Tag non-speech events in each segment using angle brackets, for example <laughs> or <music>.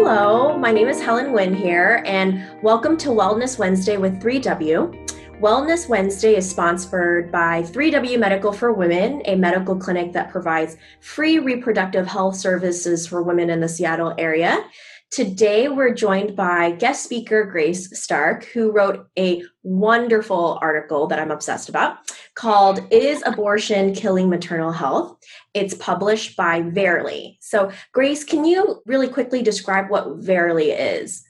Hello, my name is Helen Nguyen here, and welcome to Wellness Wednesday with 3W. Wellness Wednesday is sponsored by 3W Medical for Women, a medical clinic that provides free reproductive health services for women in the Seattle area. Today, we're joined by guest speaker Grace Stark, who wrote a wonderful article that I'm obsessed about called Is Abortion Killing Maternal Health? It's published by Verily. So, Grace, can you really quickly describe what Verily is?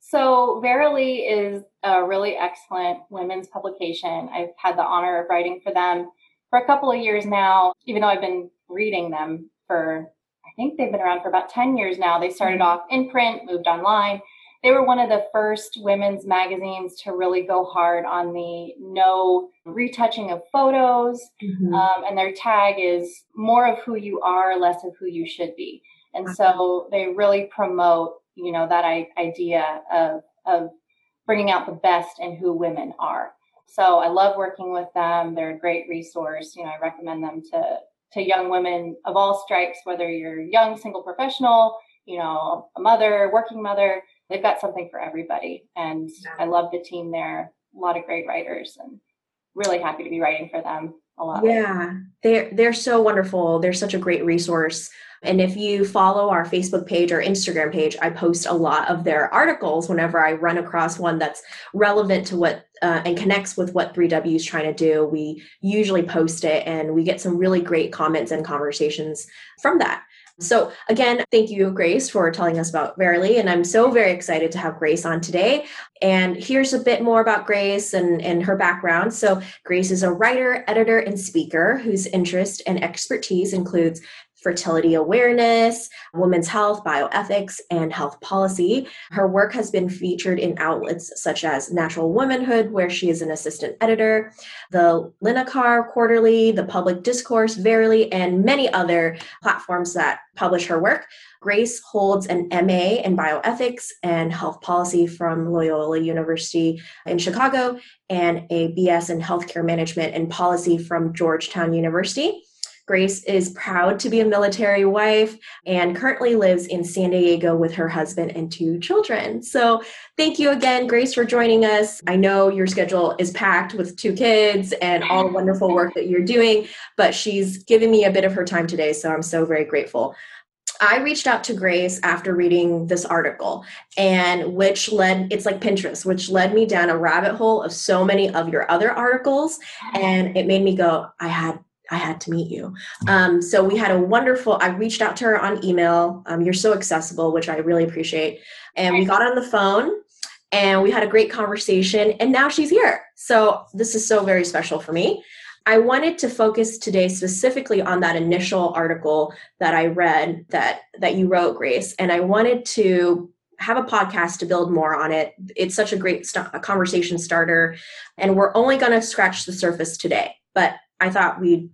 So, Verily is a really excellent women's publication. I've had the honor of writing for them for a couple of years now, even though I've been reading them for I think they've been around for about 10 years now. They started mm-hmm. off in print, moved online. They were one of the first women's magazines to really go hard on the no retouching of photos. Mm-hmm. Um, and their tag is more of who you are, less of who you should be. And so they really promote, you know, that idea of, of bringing out the best in who women are. So I love working with them. They're a great resource. You know, I recommend them to to young women of all stripes, whether you're young, single professional, you know, a mother, working mother, they've got something for everybody. And I love the team there. A lot of great writers and really happy to be writing for them a lot. Yeah. They're they're so wonderful. They're such a great resource. And if you follow our Facebook page or Instagram page, I post a lot of their articles whenever I run across one that's relevant to what uh, and connects with what 3W is trying to do. We usually post it and we get some really great comments and conversations from that. So, again, thank you, Grace, for telling us about Verily. And I'm so very excited to have Grace on today. And here's a bit more about Grace and, and her background. So, Grace is a writer, editor, and speaker whose interest and expertise includes fertility awareness, women's health, bioethics, and health policy. Her work has been featured in outlets such as Natural Womanhood, where she is an assistant editor, the Linacre Quarterly, the Public Discourse, Verily, and many other platforms that publish her work. Grace holds an MA in bioethics and health policy from Loyola University in Chicago and a BS in healthcare management and policy from Georgetown University. Grace is proud to be a military wife and currently lives in San Diego with her husband and two children. So, thank you again, Grace, for joining us. I know your schedule is packed with two kids and all the wonderful work that you're doing, but she's given me a bit of her time today. So, I'm so very grateful. I reached out to Grace after reading this article, and which led, it's like Pinterest, which led me down a rabbit hole of so many of your other articles. And it made me go, I had I had to meet you. Um, so we had a wonderful, I reached out to her on email. Um, you're so accessible, which I really appreciate. And we got on the phone and we had a great conversation and now she's here. So this is so very special for me. I wanted to focus today specifically on that initial article that I read that that you wrote, Grace, and I wanted to have a podcast to build more on it. It's such a great st- a conversation starter, and we're only going to scratch the surface today. But I thought we'd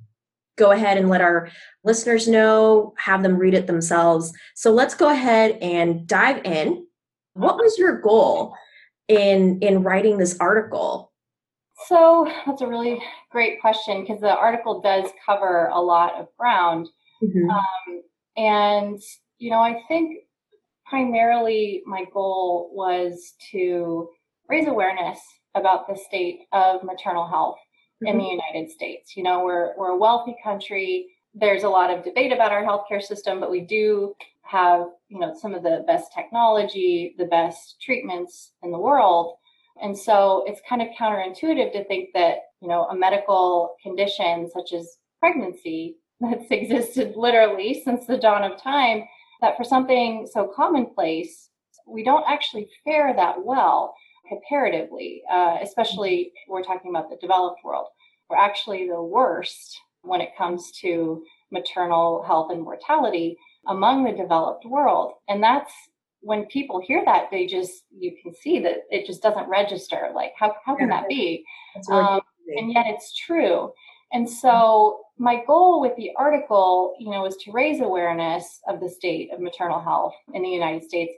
go ahead and let our listeners know, have them read it themselves. So let's go ahead and dive in. What was your goal in in writing this article? So that's a really great question because the article does cover a lot of ground. Mm-hmm. Um, and, you know, I think primarily my goal was to raise awareness about the state of maternal health mm-hmm. in the United States. You know, we're we're a wealthy country. There's a lot of debate about our healthcare system, but we do have, you know, some of the best technology, the best treatments in the world. And so it's kind of counterintuitive to think that, you know, a medical condition such as pregnancy <laughs> that's existed literally since the dawn of time, that for something so commonplace, we don't actually fare that well comparatively, uh, especially we're talking about the developed world. We're actually the worst when it comes to maternal health and mortality among the developed world. And that's when people hear that, they just, you can see that it just doesn't register. Like, how, how can that be? Um, and yet it's true. And so my goal with the article, you know, was to raise awareness of the state of maternal health in the United States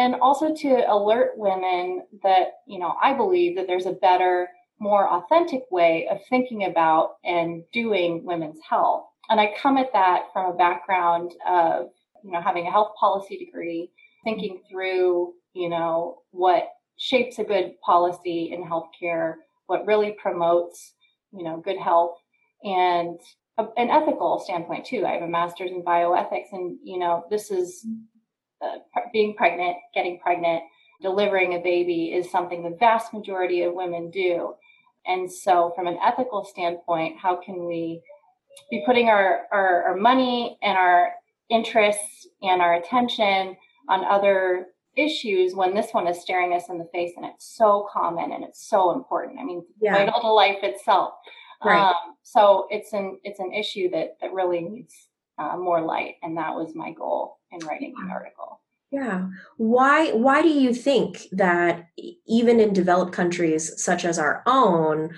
and also to alert women that, you know, I believe that there's a better, more authentic way of thinking about and doing women's health. And I come at that from a background of, you know, having a health policy degree, thinking through, you know, what shapes a good policy in healthcare, what really promotes, you know, good health and a, an ethical standpoint too. I have a master's in bioethics and, you know, this is uh, being pregnant, getting pregnant, delivering a baby is something the vast majority of women do. And so, from an ethical standpoint, how can we be putting our, our, our money and our interests and our attention on other issues when this one is staring us in the face and it's so common and it's so important. I mean, yeah. vital to life itself. Right. Um, so it's an it's an issue that that really needs uh, more light, and that was my goal in writing the article. Yeah. Why why do you think that even in developed countries such as our own,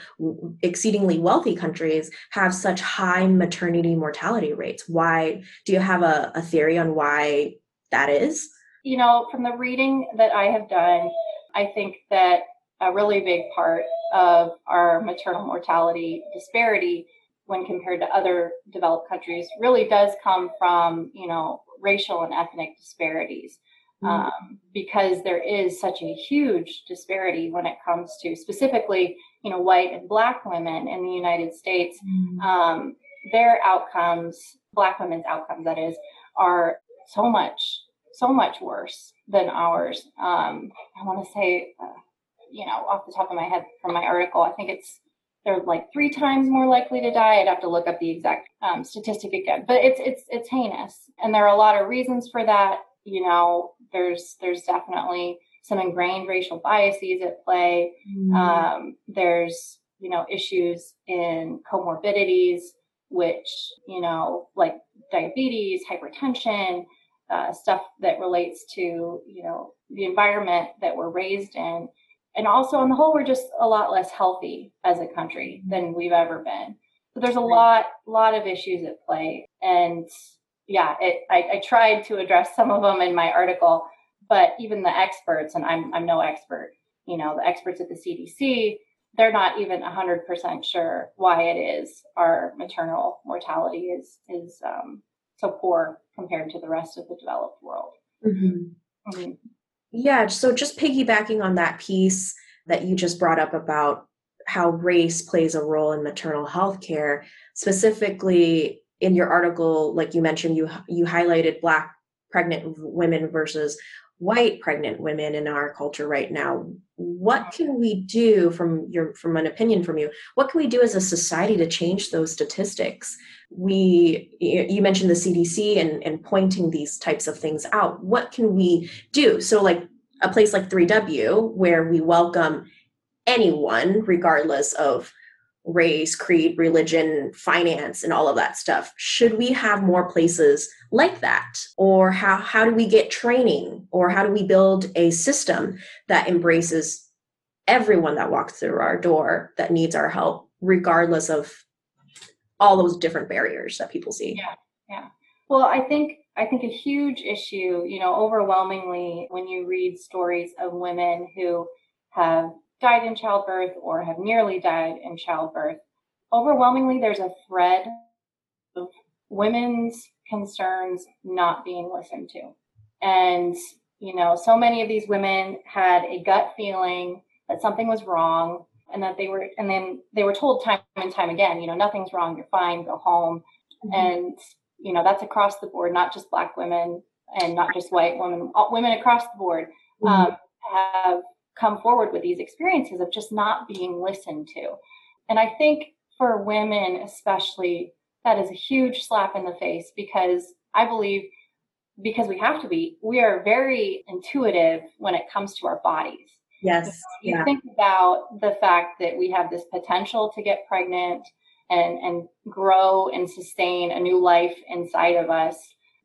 exceedingly wealthy countries have such high maternity mortality rates? Why do you have a, a theory on why that is? You know, from the reading that I have done, I think that a really big part of our maternal mortality disparity when compared to other developed countries really does come from, you know, racial and ethnic disparities. Mm-hmm. Um, because there is such a huge disparity when it comes to specifically, you know, white and black women in the United States. Mm-hmm. Um, their outcomes, black women's outcomes, that is, are so much, so much worse than ours. Um, I want to say, uh, you know, off the top of my head from my article, I think it's they're like three times more likely to die. I'd have to look up the exact um, statistic again, but it's it's it's heinous, and there are a lot of reasons for that. You know, there's there's definitely some ingrained racial biases at play. Mm. Um, there's you know issues in comorbidities, which you know like diabetes, hypertension, uh, stuff that relates to you know the environment that we're raised in and also on the whole we're just a lot less healthy as a country than we've ever been so there's a lot lot of issues at play and yeah it, I, I tried to address some of them in my article but even the experts and i'm i'm no expert you know the experts at the cdc they're not even 100% sure why it is our maternal mortality is is um, so poor compared to the rest of the developed world mm-hmm. Mm-hmm. Yeah, so just piggybacking on that piece that you just brought up about how race plays a role in maternal health care, specifically in your article, like you mentioned, you you highlighted black pregnant women versus white pregnant women in our culture right now what can we do from your from an opinion from you? What can we do as a society to change those statistics? We you mentioned the cdc and, and pointing these types of things out. What can we do? So like a place like 3w where we welcome anyone regardless of race, creed, religion, finance, and all of that stuff. Should we have more places like that? Or how, how do we get training? Or how do we build a system that embraces everyone that walks through our door that needs our help, regardless of all those different barriers that people see? Yeah, yeah. Well, I think I think a huge issue, you know, overwhelmingly when you read stories of women who have died in childbirth or have nearly died in childbirth, overwhelmingly there's a thread of women's concerns not being listened to. And, you know, so many of these women had a gut feeling that something was wrong and that they were, and then they were told time and time again, you know, nothing's wrong, you're fine, go home. Mm-hmm. And, you know, that's across the board, not just Black women and not just white women, women across the board mm-hmm. um, have come forward with these experiences of just not being listened to. And I think for women, especially, that is a huge slap in the face because I believe because we have to be, we are very intuitive when it comes to our bodies. Yes. You, yeah. think about the fact that we have this potential to get pregnant and, and grow and sustain a new life inside of us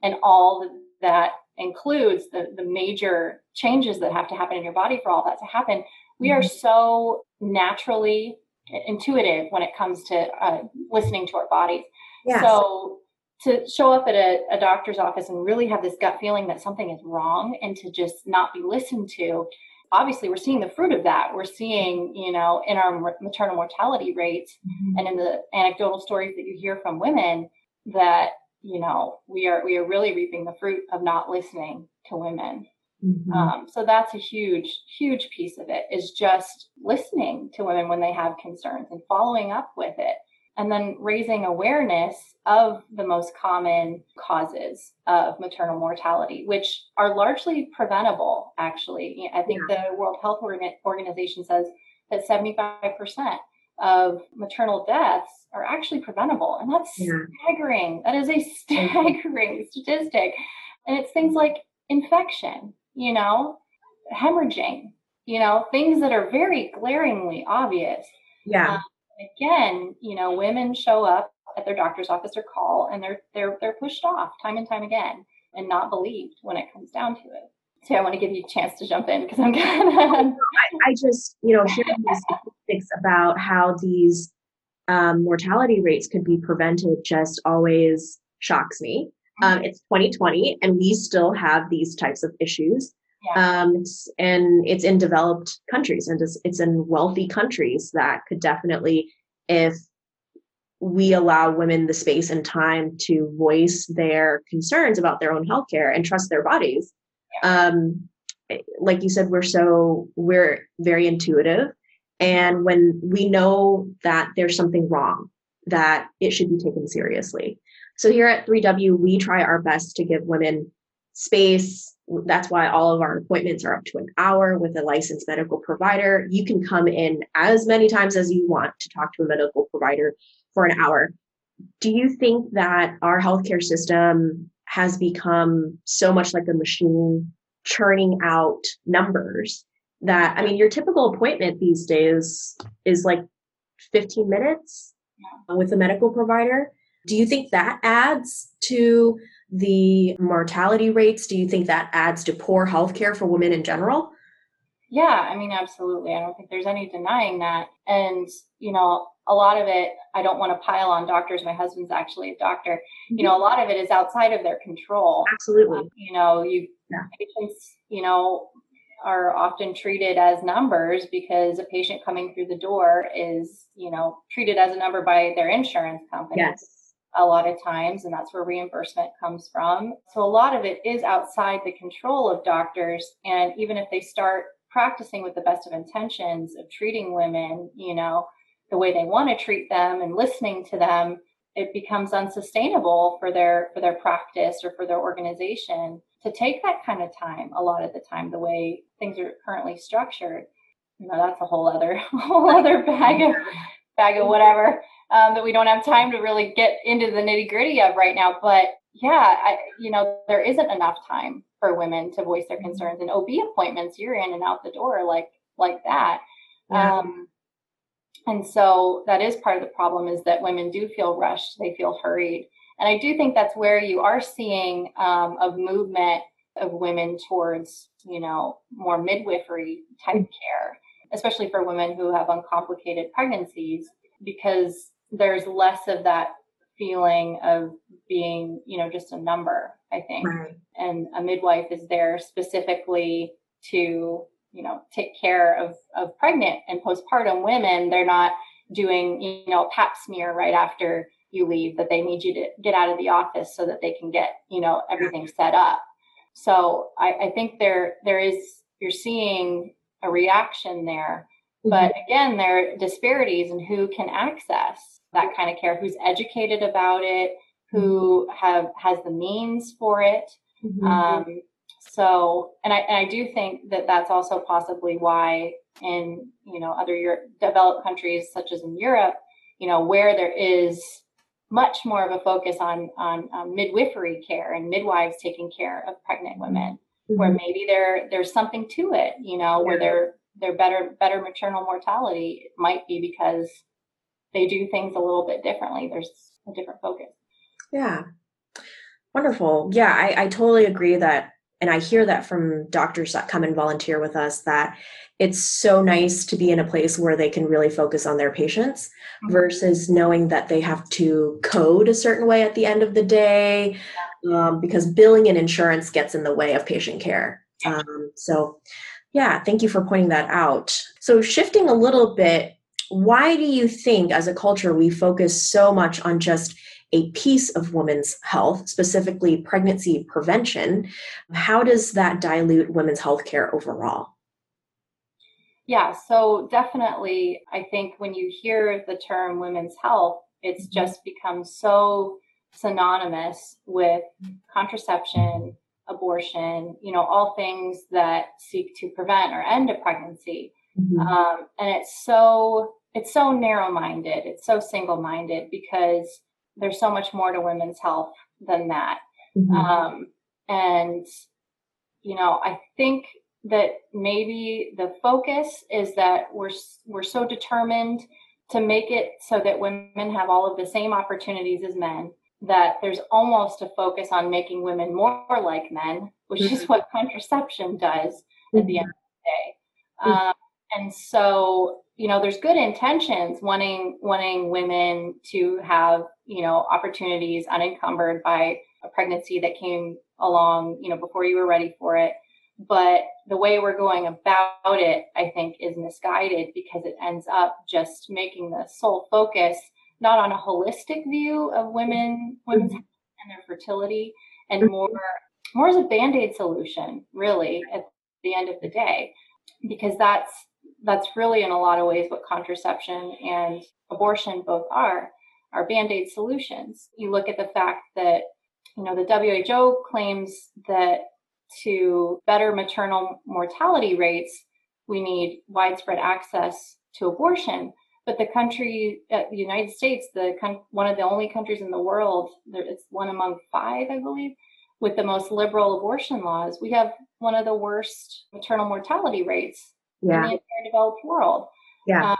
and all that includes the, the major changes that have to happen in your body for all that to happen. We are mm-hmm. so naturally intuitive when it comes to uh, listening to our bodies. Yes. So to show up at a, a, doctor's office and really have this gut feeling that something is wrong and to just not be listened to obviously we're seeing the fruit of that we're seeing you know in our maternal mortality rates mm-hmm. and in the anecdotal stories that you hear from women that you know we are we are really reaping the fruit of not listening to women Mm-hmm. Um, so that's a huge, huge piece of it is just listening to women when they have concerns and following up with it. And then raising awareness of the most common causes of maternal mortality, which are largely preventable, actually. I think yeah. the World Health Organization says that 75% of maternal deaths are actually preventable. And that's yeah. staggering. That is a staggering <laughs> statistic. And it's things like infection, you know, hemorrhaging, you know, things that are very glaringly obvious. Yeah. Um, again, you know, women show up at their doctor's office or call and they're they're they're pushed off time and time again and not believed when it comes down to it. So I want to give you a chance to jump in because I'm <laughs> kind of. I, I just, you know, hearing these statistics about how these um, mortality rates could be prevented just always shocks me. Um, it's 2020 and we still have these types of issues. Yeah. Um, and it's in developed countries and it's, it's in wealthy countries that could definitely, if we allow women the space and time to voice their concerns about their own healthcare and trust their bodies. Yeah. Um, like you said, we're so, we're very intuitive. And when we know that there's something wrong, that it should be taken seriously. So here at 3W, we try our best to give women space. That's why all of our appointments are up to an hour with a licensed medical provider. You can come in as many times as you want to talk to a medical provider for an hour. Do you think that our healthcare system has become so much like a machine churning out numbers that, I mean, your typical appointment these days is like 15 minutes with a medical provider? Do you think that adds to the mortality rates? Do you think that adds to poor healthcare for women in general? Yeah, I mean, absolutely. I don't think there's any denying that. And, you know, a lot of it, I don't want to pile on doctors. My husband's actually a doctor. You know, a lot of it is outside of their control. Absolutely. Um, you know, you yeah. patients, you know, are often treated as numbers because a patient coming through the door is, you know, treated as a number by their insurance company. Yes a lot of times, and that's where reimbursement comes from. So a lot of it is outside the control of doctors. And even if they start practicing with the best of intentions of treating women, you know, the way they want to treat them and listening to them, it becomes unsustainable for their for their practice or for their organization to take that kind of time a lot of the time the way things are currently structured you know that's a whole other <laughs> whole other bag of bag of whatever um, that we don't have time to really get into the nitty gritty of right now. But yeah, I, you know, there isn't enough time for women to voice their concerns and OB appointments. You're in and out the door like like that. Yeah. Um, and so that is part of the problem is that women do feel rushed. They feel hurried. And I do think that's where you are seeing um, a movement of women towards, you know, more midwifery type mm-hmm. care, especially for women who have uncomplicated pregnancies, because there's less of that feeling of being, you know, just a number, I think. Right. And a midwife is there specifically to, you know, take care of, of pregnant and postpartum women. They're not doing, you know, a pap smear right after you leave, that they need you to get out of the office so that they can get, you know, everything set up. So I, I think there there is you're seeing a reaction there. Mm-hmm. But again, there are disparities in who can access that kind of care, who's educated about it, who have has the means for it. Mm-hmm. Um, so, and I, and I do think that that's also possibly why in you know other Europe, developed countries such as in Europe, you know where there is much more of a focus on on um, midwifery care and midwives taking care of pregnant women, mm-hmm. where maybe there there's something to it, you know, yeah. where they're they're better better maternal mortality it might be because they do things a little bit differently. There's a different focus. Yeah. Wonderful. Yeah, I, I totally agree that, and I hear that from doctors that come and volunteer with us that it's so nice to be in a place where they can really focus on their patients mm-hmm. versus knowing that they have to code a certain way at the end of the day um, because billing and insurance gets in the way of patient care. Um, so, yeah, thank you for pointing that out. So, shifting a little bit why do you think as a culture we focus so much on just a piece of women's health, specifically pregnancy prevention, how does that dilute women's health care overall? Yeah, so definitely, I think when you hear the term women's health, it's mm-hmm. just become so synonymous with contraception, abortion, you know, all things that seek to prevent or end a pregnancy. Mm-hmm. Um, and it's so it's so narrow-minded. It's so single-minded because there's so much more to women's health than that. Mm-hmm. Um, and you know, I think that maybe the focus is that we're we're so determined to make it so that women have all of the same opportunities as men that there's almost a focus on making women more like men, which mm-hmm. is what <laughs> contraception does mm-hmm. at the end of the day. Mm-hmm. Um, and so, you know, there's good intentions wanting wanting women to have, you know, opportunities unencumbered by a pregnancy that came along, you know, before you were ready for it. But the way we're going about it, I think, is misguided because it ends up just making the sole focus not on a holistic view of women, women's mm-hmm. health and their fertility, and more more as a band-aid solution, really, at the end of the day, because that's that's really in a lot of ways what contraception and abortion both are are band-aid solutions. You look at the fact that you know the WHO claims that to better maternal mortality rates, we need widespread access to abortion. But the country, uh, the United States, the one of the only countries in the world, it's one among five, I believe, with the most liberal abortion laws. We have one of the worst maternal mortality rates yeah. in the entire developed world. Yeah. Um,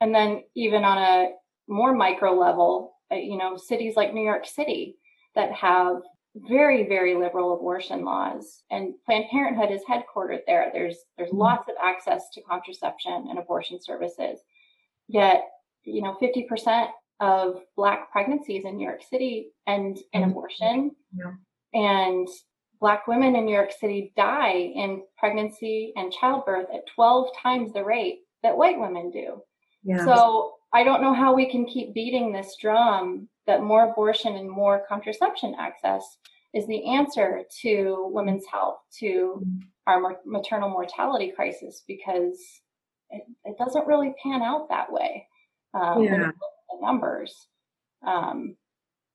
and then even on a more micro level, uh, you know, cities like New York City that have very very liberal abortion laws and planned parenthood is headquartered there there's there's mm-hmm. lots of access to contraception and abortion services Yet, you know, 50% of Black pregnancies in New York City end in mm-hmm. abortion. Yeah. And Black women in New York City die in pregnancy and childbirth at 12 times the rate that white women do. Yeah. So I don't know how we can keep beating this drum that more abortion and more contraception access is the answer to women's health, to our maternal mortality crisis, because it, it doesn't really pan out that way. Um, yeah. The numbers. Um,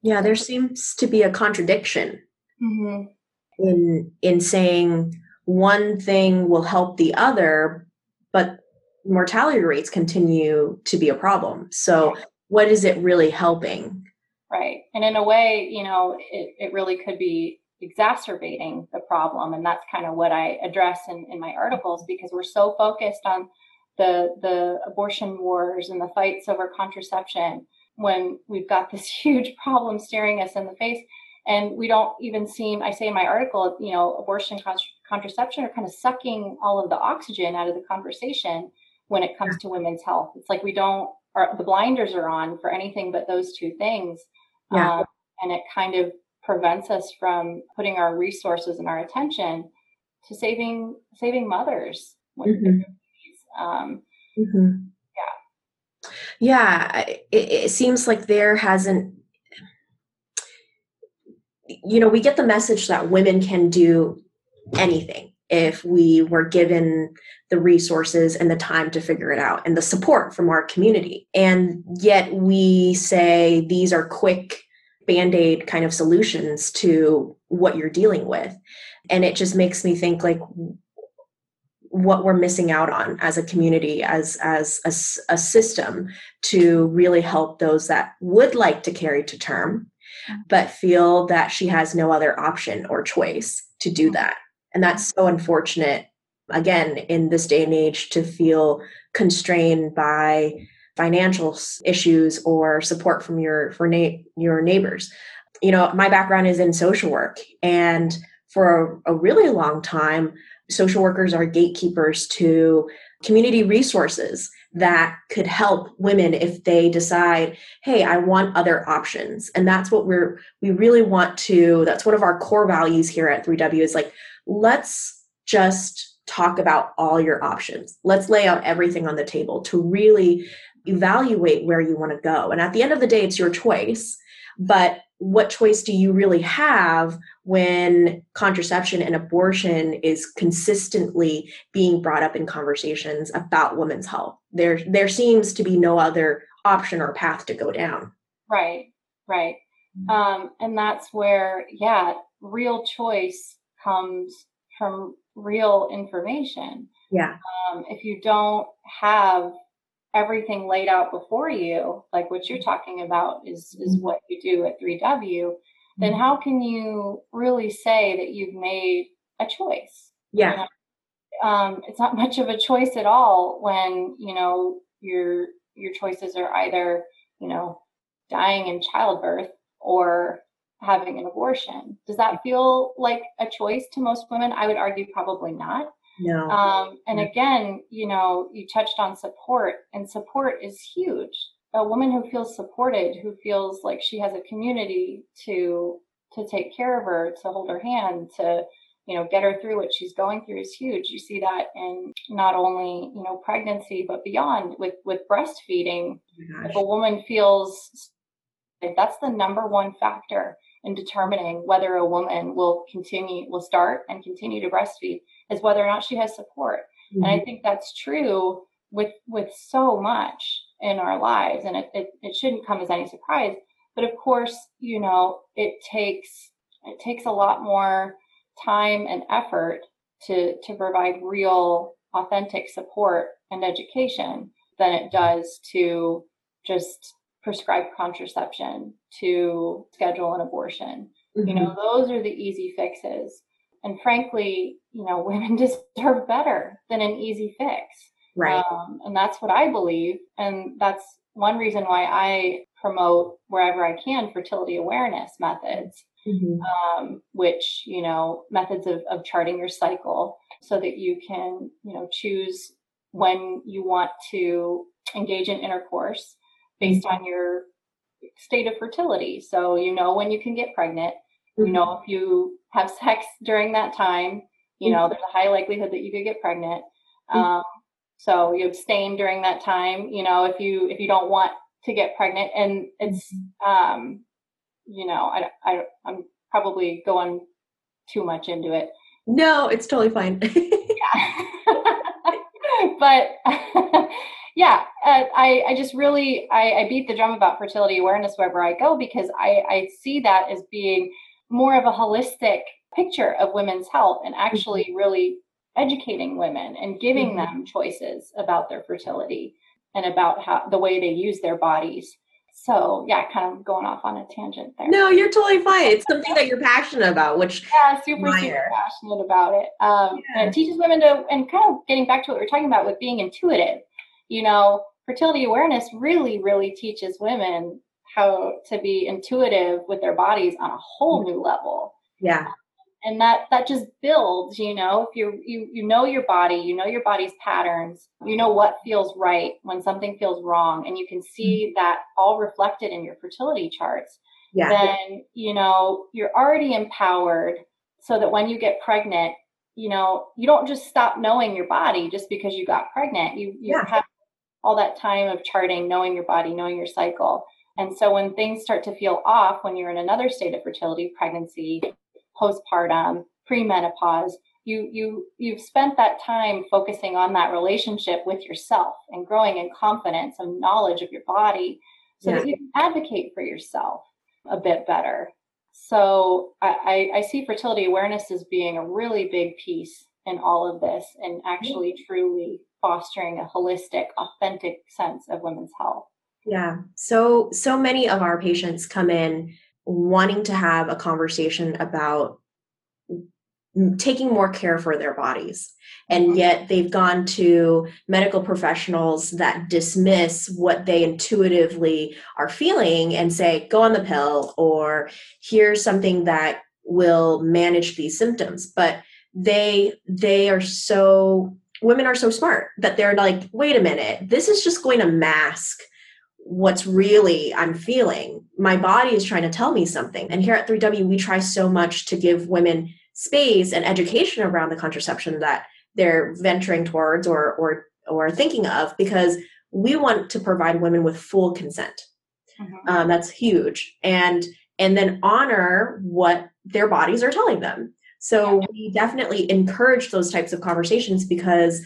yeah, there seems to be a contradiction mm-hmm. In in saying one thing will help the other, but mortality rates continue to be a problem. So, what is it really helping? Right, and in a way, you know, it, it really could be exacerbating the problem, and that's kind of what I address in, in my articles because we're so focused on the the abortion wars and the fights over contraception when we've got this <laughs> huge problem staring us in the face and we don't even seem i say in my article you know abortion contraception are kind of sucking all of the oxygen out of the conversation when it comes to women's health it's like we don't the blinders are on for anything but those two things yeah. Um, and it kind of prevents us from putting our resources and our attention to saving saving mothers mm-hmm. Um, mm-hmm. Yeah. Yeah. It, it seems like there hasn't, you know, we get the message that women can do anything if we were given the resources and the time to figure it out and the support from our community. And yet we say these are quick band aid kind of solutions to what you're dealing with. And it just makes me think like, what we're missing out on as a community as as a, a, system to really help those that would like to carry to term but feel that she has no other option or choice to do mm-hmm. that. And that's so unfortunate again in this day and age to feel constrained by financial issues or support from your for na- your neighbors. You know my background is in social work and for a, a really long time social workers are gatekeepers to community resources that could help women if they decide hey i want other options. And that's what we're we really want to that's one of our core values here at 3w is like let's just talk about all your options. Let's lay out everything on the table to really evaluate where you want to go. And at the end of the day it's your choice but what choice do you really have when contraception and abortion is consistently being brought up in conversations about women's health there there seems to be no other option or path to go down right right mm-hmm. um, and that's where yeah real choice comes from real information yeah um, if you don't have everything laid out before you, like what you're talking about is is mm-hmm. what you do at 3W, then mm-hmm. how can you really say that you've made a choice? Yeah. You know? Um, it's not <laughs> much of a choice at all when you know your your choices are either you know dying in childbirth or having an abortion. Does that feel like a choice to most women? I would argue probably not. No. Um, and again, you know, you touched on support, and support is huge. A woman who feels supported, who feels like she has a community to to take care of her, to hold her hand, to you know get her through what she's going through is huge. You see that in not only you know pregnancy but beyond with with breastfeeding. Oh if a woman feels that's the number one factor in determining whether a woman will continue will start and continue to breastfeed is whether or not she has support. Mm-hmm. And I mm-hmm. think that's true with with so much in our lives. And it, it, it shouldn't come as any surprise. But of course, you know, it takes it takes a lot more time and effort to to provide real authentic support and education than it does to just prescribe contraception to schedule an abortion. Mm-hmm. You know, mm-hmm. those are the easy fixes. And frankly, you know, <laughs> women deserve better than an easy fix. Right. Um, and that's what I believe. And that's one reason why I promote wherever I can fertility awareness methods, mm-hmm. um, which, you know, methods of, of charting your cycle so that you can, you know, choose when you want to engage in intercourse based mm-hmm. on your state of fertility. So you know when you can get pregnant, you know, mm-hmm. if you have <laughs> sex during that time, you know, there's a high likelihood that you could get pregnant. Mm-hmm. Um, so you abstain during that time, you know, if you if you don't want to get pregnant, and it's, um, you know, I, I I'm probably going too much into it. No, it's totally fine. <laughs> <laughs> but <laughs> yeah, uh, I, I just really I, I beat the drum about fertility awareness wherever I go because I, I see that as being more of a holistic picture of women's health and actually mm-hmm. really educating women and giving mm-hmm. them choices about their fertility and about how the way they use their bodies. So yeah, kind of going off on a tangent there. No, you're totally fine. It's something that you're passionate about, which yeah, super super passionate about it. Um, yeah. and it teaches women to and kind of getting back to what we are talking about with being intuitive. You know, fertility awareness really really teaches women how to be intuitive with their bodies on a whole new level. Yeah. And that that just builds, you know, if you you you know your body, you know your body's patterns, you know what feels right when something feels wrong, and you can see mm-hmm. that all reflected in your fertility charts. Yeah. Then, you know, you're already empowered so that when you get pregnant, you know, you don't just stop knowing your body just because you got pregnant. You you yeah. have all that time of charting, knowing your body, knowing your cycle. And so when things start to feel off when you're in another state of fertility, pregnancy, postpartum, premenopause, you you you've spent that time focusing on that relationship with yourself and growing in confidence and knowledge of your body so yeah. that you can advocate for yourself a bit better. So I, I see fertility awareness as being a really big piece in all of this and actually truly fostering a holistic, authentic sense of women's health. Yeah. So, so many of our patients come in wanting to have a conversation about taking more care for their bodies. And mm-hmm. yet they've gone to medical professionals that dismiss what they intuitively are feeling and say, go on the pill, or here's something that will manage these symptoms. But they they are so women are so smart that they're like, wait a minute, this is just going to mask what's really I'm feeling. My body is trying to tell me something. And here at 3W, we try so much to give women space and education around the contraception that they're venturing towards or or or thinking of because we want to provide women with full consent. Mm-hmm. Um, that's huge. And and then honor what their bodies are telling them. So yeah. we definitely encourage those types of conversations because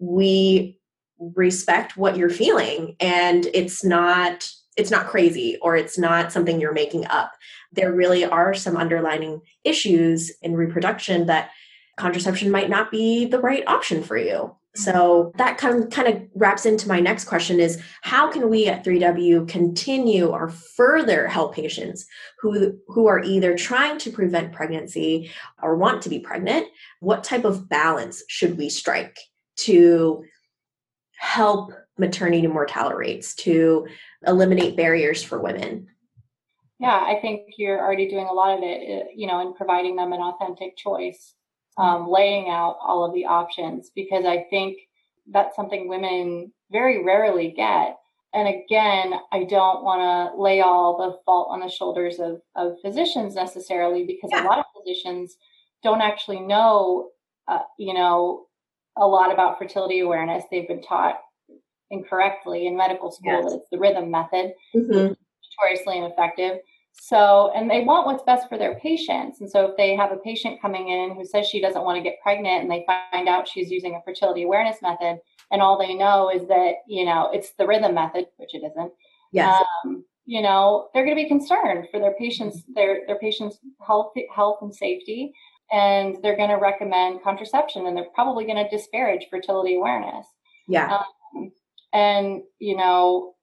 we respect what you're feeling and it's not it's not crazy or it's not something you're making up. There really are some underlining issues in reproduction that contraception might not be the right option for you. Mm-hmm. So that kind of, kind of wraps into my next question is how can we at 3W continue or further help patients who who are either trying to prevent pregnancy or want to be pregnant? What type of balance should we strike to help maternity mortality rates to eliminate barriers for women? Yeah, I think you're already doing a lot of it, eh, you know, in providing them an authentic choice um, laying out all of the options because I think that's something women very rarely get. And again, I don't want to lay all the fault on the shoulders of, of physicians necessarily because yeah. a lot of physicians don't actually know, uh, you know, a lot about fertility awareness. They've been taught incorrectly in medical school yes. that it's the rhythm method, mm-hmm. notoriously ineffective. So, and they want what's best for their patients. And so, if they have a patient coming in who says she doesn't want to get pregnant and they find out she's using a fertility awareness method, and all they know is that, you know, it's the rhythm method, which it isn't. Yes. Um, you know, they're going to be concerned for their patients, their, their patients' health, health and safety. And they're going to recommend contraception and they're probably going to disparage fertility awareness. Yeah. Um, and, you know,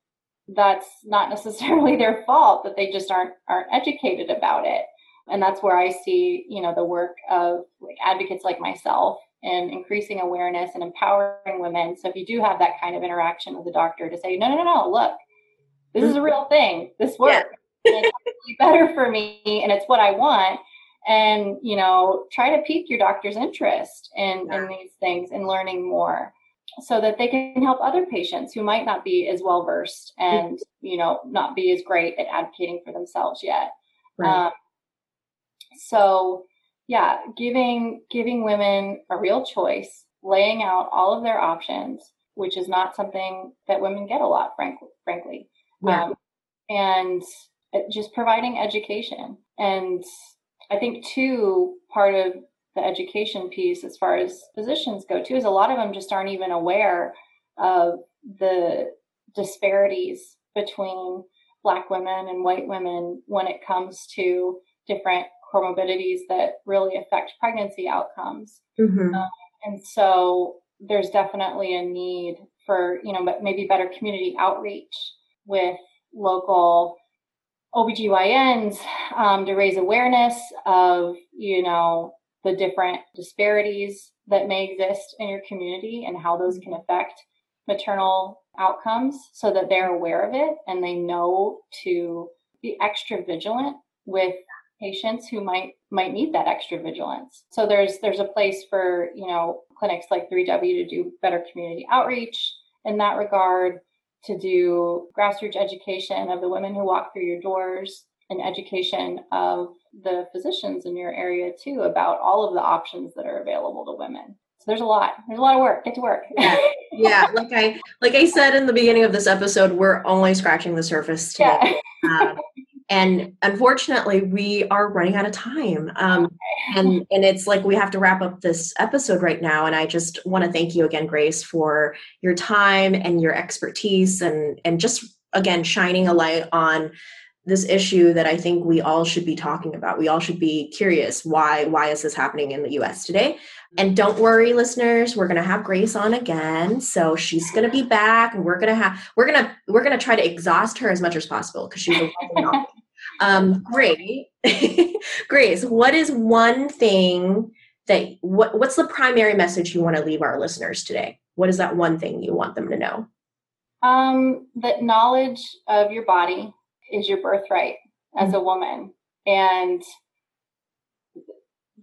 that's not <laughs> necessarily their fault that they just aren't aren't educated about it and that's where i see you know the work of like advocates like myself and increasing awareness and empowering women so if you do have that kind of interaction with a doctor to say no no no no look this is a real thing this works yeah. it's really better for me and it's what i want and you know try to pique your doctor's interest in in these things and learning more so that they can help other patients who might not be as well versed and you know not be as great at advocating for themselves yet right. um, so yeah giving giving women a real choice laying out all of their options which is not something that women get a lot frankly frankly yeah. um, and just providing education and i think too part of the education piece as far as physicians go too is a lot of them just aren't even aware of the disparities between black women and white women when it comes to different comorbidities that really affect pregnancy outcomes mm-hmm. um, and so there's definitely a need for you know maybe better community outreach with local OBGYNs um, to raise awareness of, you know, the different disparities that may exist in your community and how those can affect maternal outcomes so that they're aware of it and they know to be extra vigilant with patients who might might need that extra vigilance. So there's there's a place for, you know, clinics like 3W to do better community outreach in that regard, to do grassroots education of the women who walk through your doors and education of the physicians in your area too about all of the options that are available to women. So there's a lot. There's a lot of work. Get to work. yeah. yeah. Like I like I said in the beginning of this episode, we're only scratching the surface today. Yeah. um, and unfortunately, we are running out of time. Um, and and it's like we have to wrap up this episode right now. And I just want to thank you again, Grace, for your time and your expertise, and and just again shining a light on this issue that I think we all should be talking about. We all should be curious why why is this happening in the US today? And don't worry listeners, we're going to have Grace on again. So she's going to be back and we're going to have we're going to we're going to try to exhaust her as much as possible because she's a <laughs> um great. <laughs> Grace, what is one thing that what what's the primary message you want to leave our listeners today? What is that one thing you want them to know? Um that knowledge of your body is your birthright as a woman. And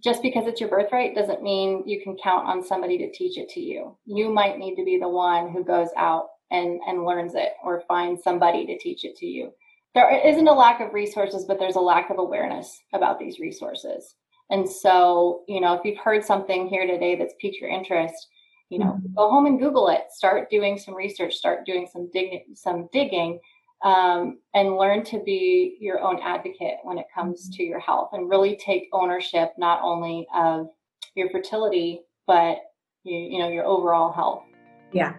just because it's your birthright doesn't mean you can count on somebody to teach it to you. You might need to be the one who goes out and, and learns it or finds somebody to teach it to you. There isn't a lack of resources, but there's a lack of awareness about these resources. And so, you know, if you've heard something here today that's piqued your interest, you know, mm-hmm. go home and Google it. Start doing some research. Start doing some digging, some digging, um, and learn to be your own advocate when it comes mm-hmm. to your health and really take ownership not only of your fertility but you, you know your overall health yeah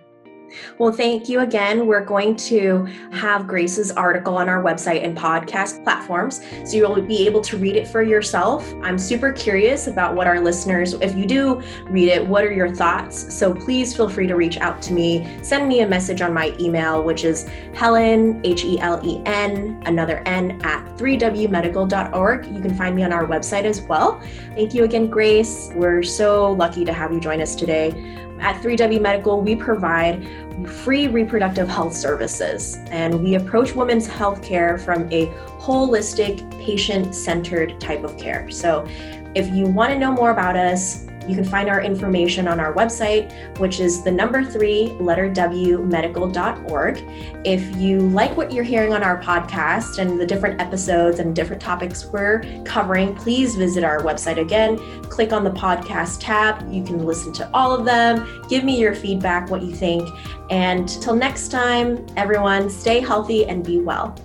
well, thank you again. We're going to have Grace's article on our website and podcast platforms, so you'll be able to read it for yourself. I'm super curious about what our listeners, if you do read it, what are your thoughts? So please feel free to reach out to me. Send me a message on my email, which is Helen, H E L E N, another N, at 3wmedical.org. You can find me on our website as well. Thank you again, Grace. We're so lucky to have you join us today. At 3W Medical, we provide free reproductive health services and we approach women's health care from a holistic, patient centered type of care. So, if you want to know more about us, you can find our information on our website, which is the number three, letter W, medical.org. If you like what you're hearing on our podcast and the different episodes and different topics we're covering, please visit our website again. Click on the podcast tab. You can listen to all of them. Give me your feedback, what you think. And till next time, everyone, stay healthy and be well.